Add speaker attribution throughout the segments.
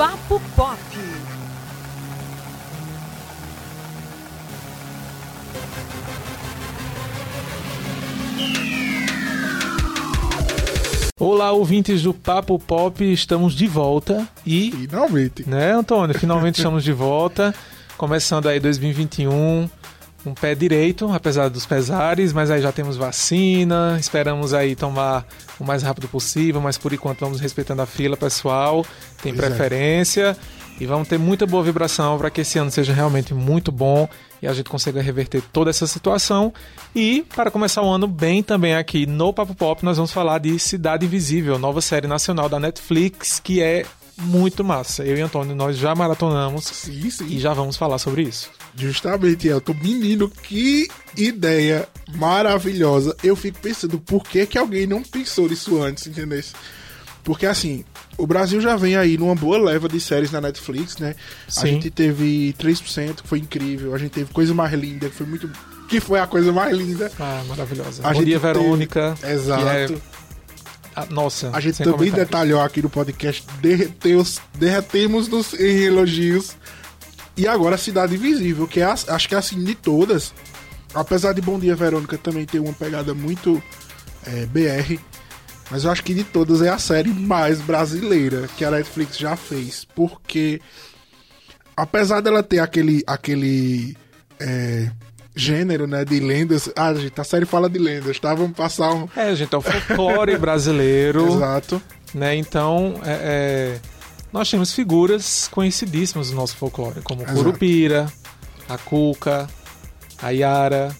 Speaker 1: Papo Pop.
Speaker 2: Olá, ouvintes do Papo Pop, estamos de volta e.
Speaker 3: Finalmente.
Speaker 2: Né, Antônio? Finalmente estamos de volta. Começando aí 2021, um pé direito, apesar dos pesares, mas aí já temos vacina, esperamos aí tomar o mais rápido possível, mas por enquanto vamos respeitando a fila, pessoal, tem
Speaker 3: Pois é.
Speaker 2: preferência e vamos ter muita boa vibração para que esse ano seja realmente muito bom e a gente consiga reverter toda essa situação. E para começar o ano bem também aqui no Papo Pop, nós vamos falar de Cidade Invisível, nova série nacional da Netflix, que é muito massa. Eu e Antônio, nós já maratonamos
Speaker 3: Sim, sim.
Speaker 2: e já vamos falar sobre isso.
Speaker 3: Justamente, Elton. Menino, que ideia maravilhosa. Eu fico pensando, por que, que alguém não pensou nisso antes, entendeu? Porque assim, o Brasil já vem aí numa boa leva de séries na Netflix, né? A
Speaker 2: Sim.
Speaker 3: gente teve 3%, que foi incrível. A gente teve Coisa Mais Linda, que foi muito. Que foi a coisa mais linda.
Speaker 2: Ah, maravilhosa.
Speaker 3: A
Speaker 2: Bom
Speaker 3: gente
Speaker 2: dia,
Speaker 3: teve-
Speaker 2: Verônica.
Speaker 3: Exato.
Speaker 2: é- ah, nossa.
Speaker 3: A gente também
Speaker 2: comentários.
Speaker 3: detalhou aqui no podcast, derreteu- derretemos nos em elogios. E agora Cidade Invisível, que é a- acho que é assim de todas. Apesar de Bom Dia Verônica também ter uma pegada muito é, BR. Mas eu acho que de todas é a série mais brasileira que a Netflix já fez. Porque apesar dela ter aquele, aquele é, gênero né, de lendas. Ah, gente, a série fala de lendas, tá? Vamos passar um.
Speaker 2: É, gente, é o folclore brasileiro.
Speaker 3: Exato.
Speaker 2: né? Então, é, é, nós temos figuras conhecidíssimas do nosso folclore, como
Speaker 3: Exato.
Speaker 2: Curupira, a Cuca, a Yara,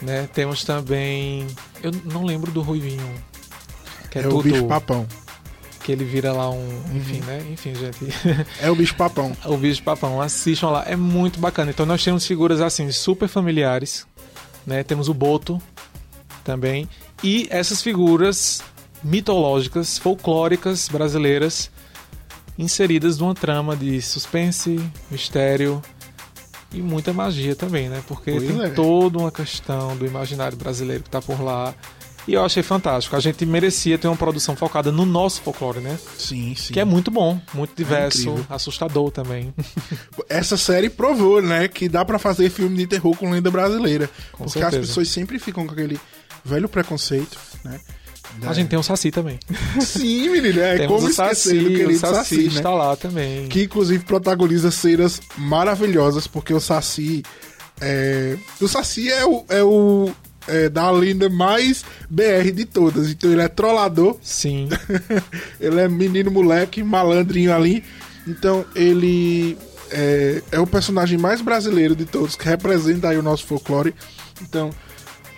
Speaker 2: né? Temos também, eu não lembro do Ruivinho, que é,
Speaker 3: É, o
Speaker 2: tudo
Speaker 3: bicho papão.
Speaker 2: que ele vira lá um, enfim, né? Enfim, gente,
Speaker 3: É o bicho papão.
Speaker 2: o bicho papão, assistam lá, é muito bacana. Então nós temos figuras assim super familiares, né? Temos o Boto também e essas figuras mitológicas, folclóricas brasileiras inseridas numa trama de suspense, mistério e muita magia também, né? Porque
Speaker 3: Pois
Speaker 2: tem
Speaker 3: é.
Speaker 2: toda uma questão do imaginário brasileiro que tá por lá. E eu achei fantástico. A gente merecia ter uma produção focada no nosso folclore, né?
Speaker 3: Sim, sim.
Speaker 2: Que é muito bom, muito diverso,
Speaker 3: incrível.
Speaker 2: assustador também.
Speaker 3: Essa série provou, né, que dá pra fazer filme de terror com lenda brasileira.
Speaker 2: Com
Speaker 3: porque
Speaker 2: certeza.
Speaker 3: as pessoas sempre ficam com aquele velho preconceito, né?
Speaker 2: A gente tem o Saci também.
Speaker 3: Sim, menino, é
Speaker 2: Temos
Speaker 3: como
Speaker 2: o Saci, o
Speaker 3: querido
Speaker 2: Saci,
Speaker 3: Saci, né?
Speaker 2: está lá também.
Speaker 3: Que inclusive protagoniza cenas maravilhosas, porque o Saci é... O Saci é o, é o é, da lenda mais BR de todas. Então ele é trollador,
Speaker 2: Sim,
Speaker 3: ele é menino moleque, malandrinho ali. Então ele é, é o personagem mais brasileiro de todos, que representa aí o nosso folclore. Então,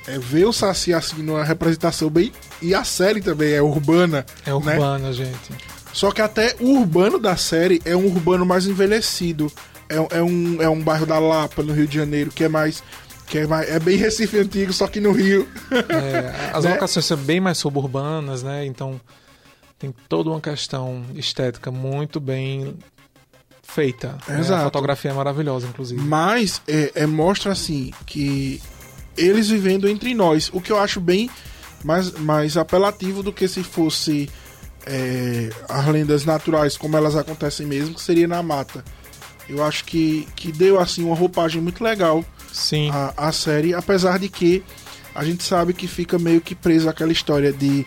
Speaker 3: é, ver o Saci assim numa representação bem. E a série também é urbana.
Speaker 2: é
Speaker 3: né?
Speaker 2: urbana, gente.
Speaker 3: Só que até o urbano da série é um urbano mais envelhecido. É, é um, é um bairro da Lapa, no Rio de Janeiro, que é mais. Que é, mais, é bem Recife antigo, só que no Rio.
Speaker 2: É, as
Speaker 3: Né?
Speaker 2: locações são bem mais suburbanas, né? Então tem toda uma questão estética muito bem feita. né? A
Speaker 3: Exato.
Speaker 2: fotografia é maravilhosa, inclusive.
Speaker 3: Mas é, é, mostra assim que eles vivendo entre nós, o que eu acho bem mais, mais apelativo do que se fosse é, as lendas naturais como elas acontecem mesmo, que seria na mata. Eu acho que, que deu assim uma roupagem muito legal
Speaker 2: Sim,
Speaker 3: a, a série, apesar de que a gente sabe que fica meio que preso aquela história de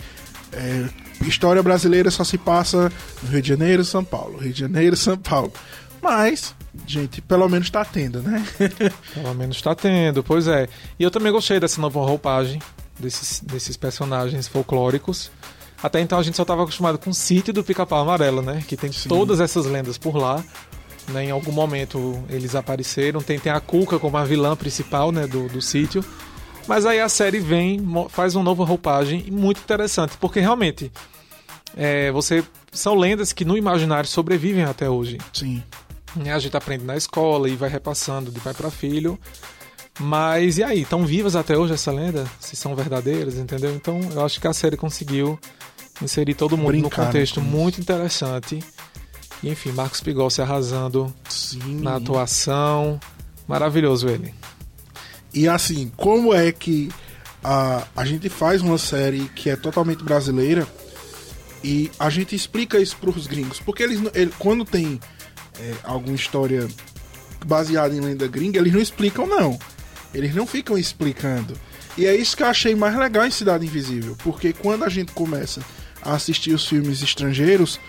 Speaker 3: é, história brasileira só se passa no Rio de Janeiro, São Paulo, Rio de Janeiro, São Paulo. Mas, gente, pelo menos tá tendo, né?
Speaker 2: pelo menos está tendo, pois é. E eu também gostei dessa nova roupagem desses, desses personagens folclóricos. Até então a gente só estava acostumado com o sítio do Pica-Pau Amarelo, né? Que tem
Speaker 3: Sim.
Speaker 2: todas essas lendas por lá. Né? Em algum momento eles apareceram. Tem, tem a Cuca como a vilã principal né? do, do sítio. Mas aí a série vem, faz uma nova roupagem e muito interessante, porque realmente é, você são lendas que no imaginário sobrevivem até hoje.
Speaker 3: Sim.
Speaker 2: Né? A gente aprende na escola e vai repassando de pai para filho. Mas e aí, estão vivas até hoje essa lenda? Se são verdadeiras, entendeu? Então eu acho que a série conseguiu inserir todo mundo no
Speaker 3: Brincaram
Speaker 2: contexto
Speaker 3: com isso.
Speaker 2: muito interessante. E enfim, Marcos Pigol se arrasando
Speaker 3: Sim.
Speaker 2: na atuação. Maravilhoso ele.
Speaker 3: E assim, como é que a, a gente faz uma série que é totalmente brasileira e a gente explica isso pros gringos? Porque eles, ele- quando tem é, alguma história baseada em lenda gringa, eles não explicam, não. Eles não ficam explicando. E é isso que eu achei mais legal em Cidade Invisível, porque quando a gente começa a assistir os filmes estrangeiros,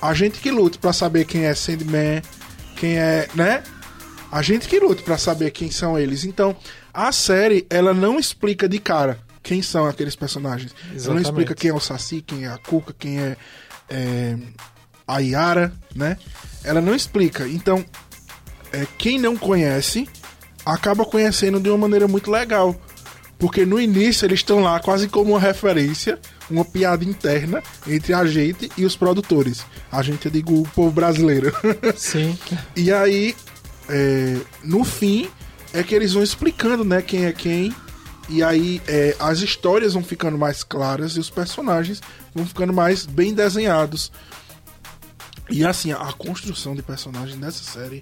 Speaker 3: a gente que luta para saber quem é Sandman, quem é, né? A gente que luta para saber quem são eles. Então, a série, ela não explica de cara quem são aqueles personagens. Exatamente. Ela não explica quem é o Saci, quem é a Cuca, quem é, é a Yara, né? Ela não explica. Então, é, quem não conhece acaba conhecendo de uma maneira muito legal. Porque no início eles estão lá quase como uma referência, uma piada interna entre a gente e os produtores. A gente, eu digo, o povo brasileiro.
Speaker 2: Sim.
Speaker 3: e aí, é, no fim, é que eles vão explicando, né, quem é quem. E aí é, as histórias vão ficando mais claras e os personagens vão ficando mais bem desenhados. E assim, a construção de personagens nessa série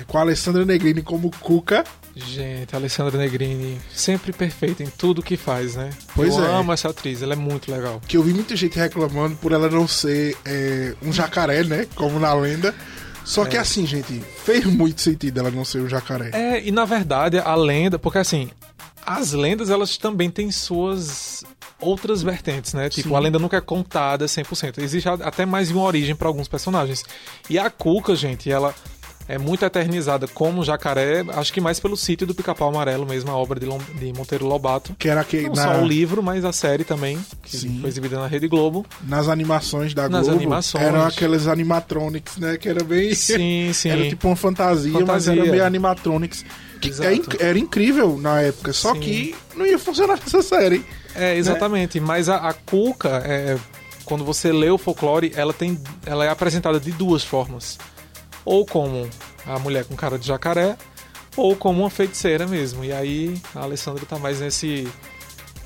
Speaker 3: é com a Alessandra Negrini como Cuca
Speaker 2: Gente, a Alessandra Negrini, sempre perfeita em tudo que faz, né?
Speaker 3: Pois
Speaker 2: eu
Speaker 3: é.
Speaker 2: amo essa atriz, ela é muito legal.
Speaker 3: Que eu vi muita gente reclamando por ela não ser é, um jacaré, né? Como na lenda. Só que é. assim, gente, fez muito sentido ela não ser um jacaré.
Speaker 2: É, e na verdade, a lenda, porque assim, as lendas elas também têm suas outras vertentes, né? Tipo, Sim. a lenda nunca é contada 100%. Existe até mais de uma origem para alguns personagens. E a Cuca, gente, ela é muito eternizada como jacaré, acho que mais pelo sítio do Pica-Pau Amarelo mesmo, a obra de, Lom de Monteiro Lobato.
Speaker 3: Que era que
Speaker 2: Não
Speaker 3: na...
Speaker 2: só o livro, mas a série também, que Sim. foi exibida na Rede Globo.
Speaker 3: Nas animações da
Speaker 2: Nas
Speaker 3: Globo.
Speaker 2: Animações.
Speaker 3: Eram aqueles animatronics, né? Que era bem.
Speaker 2: Sim, sim.
Speaker 3: era tipo uma fantasia, fantasia. mas era meio animatronics. Que é era incrível na época, só sim. que não ia funcionar essa série.
Speaker 2: É, exatamente. Né? Mas a, a Cuca, é, quando você lê o folclore, ela, tem, ela é apresentada de duas formas ou como a mulher com cara de jacaré, ou como uma feiticeira mesmo. E aí a Alessandra tá mais nesse,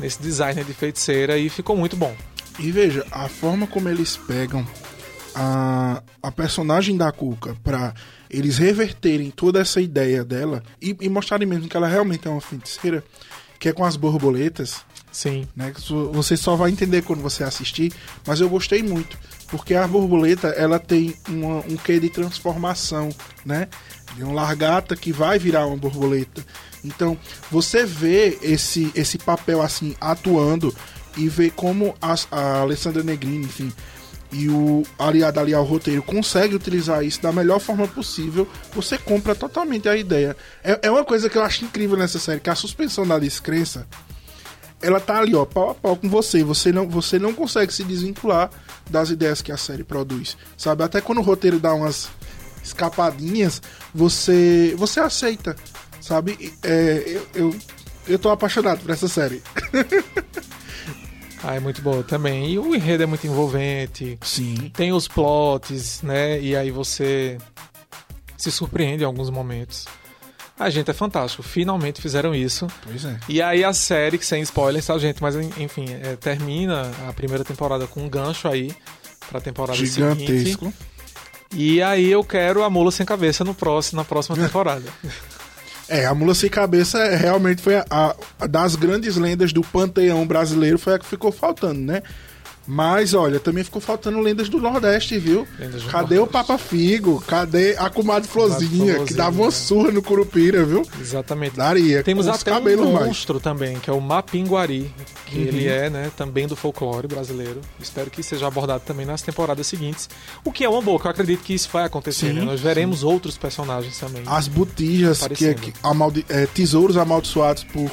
Speaker 2: nesse design de feiticeira e ficou muito bom.
Speaker 3: E veja, a forma como eles pegam a, a personagem da Cuca para eles reverterem toda essa ideia dela e, e, mostrarem mesmo que ela realmente é uma feiticeira, que é com as borboletas.
Speaker 2: Sim.
Speaker 3: Né, você só vai entender quando você assistir, mas eu gostei muito porque a borboleta ela tem uma, um quê de transformação, né? De um largata que vai virar uma borboleta. Então você vê esse, esse papel assim atuando e vê como a, a Alessandra Negrini, enfim, e o aliado ali ao roteiro consegue utilizar isso da melhor forma possível, você compra totalmente a ideia. É, é uma coisa que eu acho incrível nessa série, que a suspensão da descrença ela tá ali, ó, pau a pau com você. Você não, você não consegue se desvincular das ideias que a série produz, sabe? Até quando o roteiro dá umas escapadinhas, você você aceita, sabe? É, eu, eu, eu tô apaixonado por essa série.
Speaker 2: ah, é muito boa também. E o enredo é muito envolvente.
Speaker 3: Sim.
Speaker 2: Tem os plots, né? E aí você se surpreende em alguns momentos. A gente é fantástico. Finalmente fizeram isso.
Speaker 3: Pois é.
Speaker 2: E aí a série, que sem spoilers, tá, gente? Mas enfim, é, termina a primeira temporada com um gancho aí pra temporada
Speaker 3: Gigantesco.
Speaker 2: seguinte. E aí eu quero a Mula Sem Cabeça no próximo, na próxima temporada.
Speaker 3: É, a Mula Sem Cabeça é, realmente foi a, a, das grandes lendas do panteão brasileiro, foi a que ficou faltando, né? Mas, olha, também ficou faltando lendas do Nordeste, viu? Lendas Cadê Nordeste. o Papa Figo? Cadê a comadre Florzinha, que dava uma surra no Curupira, viu?
Speaker 2: Exatamente.
Speaker 3: Daria.
Speaker 2: Temos até um monstro mais. também, que é o Mapinguari, que uhum. ele é, né, também do folclore brasileiro. Espero que seja abordado também nas temporadas seguintes. O que é uma boa, que eu acredito que isso vai acontecer, sim, né? Nós veremos sim. outros personagens também.
Speaker 3: As botijas, que, que amaldi é, tesouros amaldiçoados por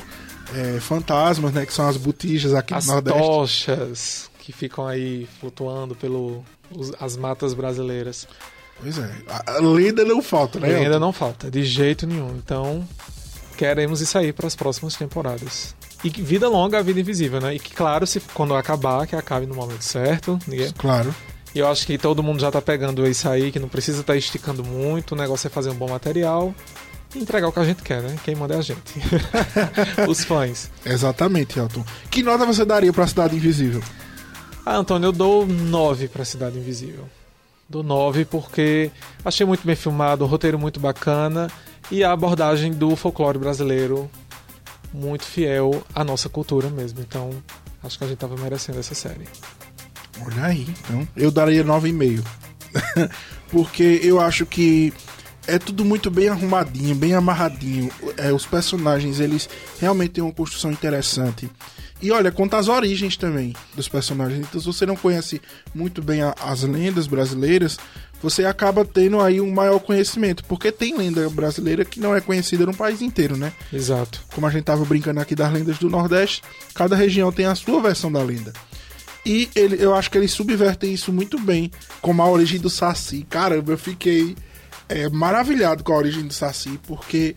Speaker 3: é, fantasmas, né? Que são as botijas aqui
Speaker 2: as
Speaker 3: no Nordeste.
Speaker 2: As tochas que ficam aí flutuando pelas as matas brasileiras.
Speaker 3: Pois é, a lenda não falta, né?
Speaker 2: A lenda não falta, de jeito nenhum. Então, queremos isso aí para as próximas temporadas. E vida longa a vida invisível, né? E que, claro, se quando acabar, que acabe no momento certo. Né?
Speaker 3: Claro.
Speaker 2: E eu acho que todo mundo já tá pegando isso aí, que não precisa estar tá esticando muito, o negócio é fazer um bom material e entregar o que a gente quer, né? Quem manda é a gente. Os fãs.
Speaker 3: Exatamente, Elton. Que nota você daria para a Cidade Invisível?
Speaker 2: Ah, Antônio, eu dou 9 para Cidade Invisível. Dou 9 porque achei muito bem filmado, o roteiro muito bacana e a abordagem do folclore brasileiro muito fiel à nossa cultura mesmo. Então, acho que a gente tava merecendo essa série.
Speaker 3: Olha aí, então. Eu daria 9,5. porque eu acho que é tudo muito bem arrumadinho, bem amarradinho. É, os personagens, eles realmente têm uma construção interessante. E olha, conta as origens também dos personagens. Então, se você não conhece muito bem a, as lendas brasileiras, você acaba tendo aí um maior conhecimento. Porque tem lenda brasileira que não é conhecida no país inteiro, né?
Speaker 2: Exato.
Speaker 3: Como a gente tava brincando aqui das lendas do Nordeste, cada região tem a sua versão da lenda. E ele, eu acho que eles subvertem isso muito bem, como a origem do Saci. Caramba, eu fiquei é, maravilhado com a origem do Saci, porque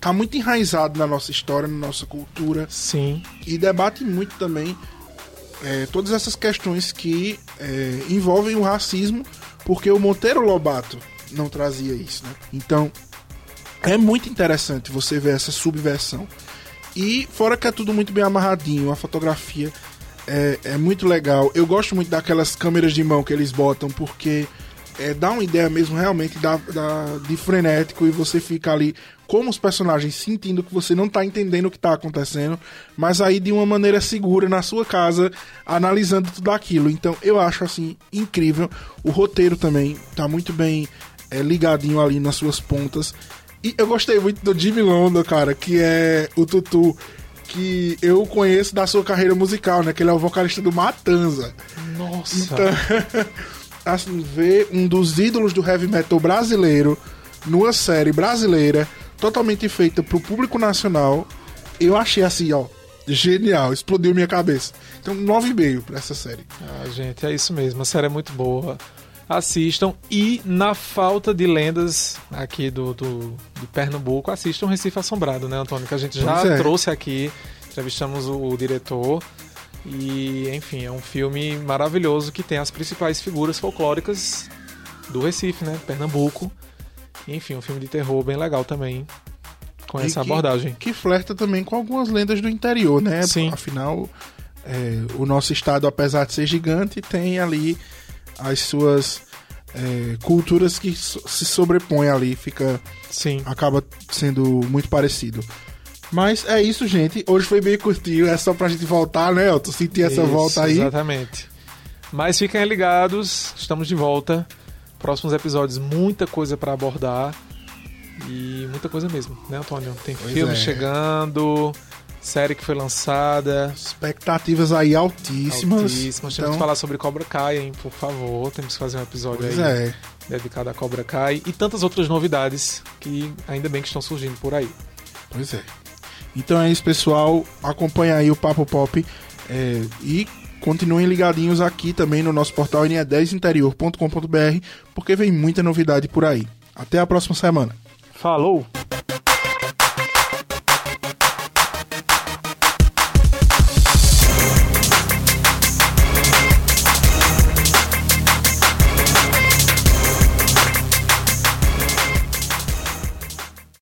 Speaker 3: tá muito enraizado na nossa história, na nossa cultura.
Speaker 2: Sim.
Speaker 3: E debate muito também é, todas essas questões que é, envolvem o racismo, porque o Monteiro Lobato não trazia isso, né? Então, é muito interessante você ver essa subversão. E fora que é tudo muito bem amarradinho, a fotografia é, é muito legal. Eu gosto muito daquelas câmeras de mão que eles botam, porque é, dá uma ideia mesmo realmente da, da, de frenético e você fica ali como os personagens sentindo que você não tá entendendo o que tá acontecendo, mas aí de uma maneira segura na sua casa, analisando tudo aquilo. Então eu acho assim incrível. O roteiro também tá muito bem é, ligadinho ali nas suas pontas. E eu gostei muito do Jimmy London, cara, que é o Tutu que eu conheço da sua carreira musical, né? Que ele é o vocalista do Matanza.
Speaker 2: Nossa.
Speaker 3: Então, assim, ver um dos ídolos do heavy metal brasileiro numa série brasileira totalmente feita pro público nacional, eu achei assim, ó, genial, explodiu minha cabeça. Então, 9,5 pra essa série.
Speaker 2: Ah, gente, é isso mesmo. A série é muito boa. Assistam. E na falta de lendas aqui do, do, do Pernambuco, assistam Recife Assombrado, né, Antônio? Que a gente já
Speaker 3: é.
Speaker 2: trouxe aqui. Entrevistamos o, o diretor. E, enfim, é um filme maravilhoso que tem as principais figuras folclóricas do Recife, né? Pernambuco. Enfim, um filme de terror bem legal também. Com
Speaker 3: E
Speaker 2: essa
Speaker 3: que-
Speaker 2: abordagem.
Speaker 3: Que flerta também com algumas lendas do interior, né?
Speaker 2: Sim.
Speaker 3: Afinal, é, o nosso estado, apesar de ser gigante, tem ali as suas é, culturas que se sobrepõem ali, fica
Speaker 2: Sim.
Speaker 3: acaba sendo muito parecido. Mas é isso, gente. Hoje foi bem curtinho. É só pra gente voltar, né, Elton? Sentir essa
Speaker 2: Isso,
Speaker 3: volta aí.
Speaker 2: Exatamente. Mas fiquem ligados, estamos de volta. Próximos episódios, muita coisa para abordar. E muita coisa mesmo, né, Antônio? Tem
Speaker 3: Pois
Speaker 2: filme
Speaker 3: é.
Speaker 2: chegando, série que foi lançada.
Speaker 3: Expectativas aí altíssimas.
Speaker 2: Altíssimas. Temos
Speaker 3: Então,
Speaker 2: que falar sobre Cobra Kai, hein? Por favor, temos que fazer um episódio
Speaker 3: pois
Speaker 2: aí
Speaker 3: é.
Speaker 2: dedicado a Cobra Kai e tantas outras novidades que ainda bem que estão surgindo por aí.
Speaker 3: Pois é. Então é isso, pessoal. Acompanha aí o Papo Pop. é, e continuem ligadinhos aqui também no nosso portal ne10interior.com.br, porque vem muita novidade por aí. Até a próxima semana.
Speaker 2: Falou!